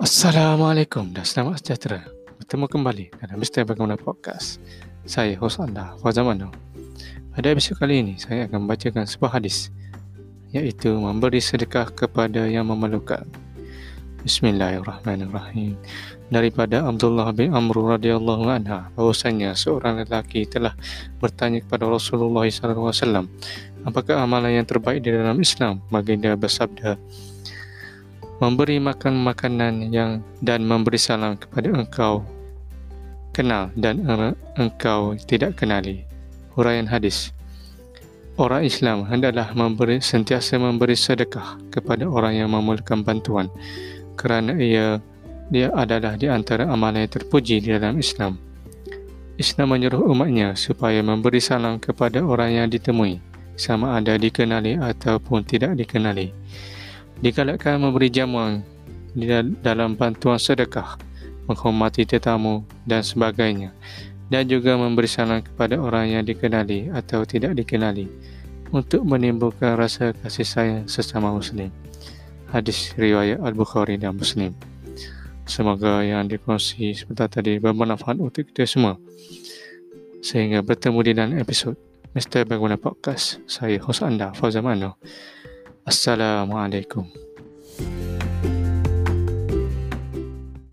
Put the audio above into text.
Assalamualaikum dan selamat sejahtera. Bertemu kembali dalam Mr. Bagaimana Podcast. Saya host anda, Fazal Mano. Pada episod kali ini, saya akan membacakan sebuah hadis iaitu memberi sedekah kepada yang memerlukan. Bismillahirrahmanirrahim. Daripada Abdullah bin Amr radhiyallahu anha bahwasanya seorang lelaki telah bertanya kepada Rasulullah SAW apakah amalan yang terbaik di dalam Islam? Baginda bersabda, memberi makan makanan yang dan memberi salam kepada engkau kenal dan engkau tidak kenali. Huraian hadis. Orang Islam hendaklah memberi sentiasa memberi sedekah kepada orang yang memerlukan bantuan kerana ia dia adalah di antara amalan yang terpuji di dalam Islam. Islam menyuruh umatnya supaya memberi salam kepada orang yang ditemui sama ada dikenali ataupun tidak dikenali digalakkan memberi jamuan dalam bantuan sedekah, menghormati tetamu dan sebagainya dan juga memberi salam kepada orang yang dikenali atau tidak dikenali untuk menimbulkan rasa kasih sayang sesama Muslim. Hadis riwayat Al-Bukhari dan Muslim. Semoga yang dikongsi sebentar tadi bermanfaat untuk kita semua. Sehingga bertemu di dalam episod Mr. Bagaimana Podcast. Saya host anda, Fauzan Mano. Assalamualaikum.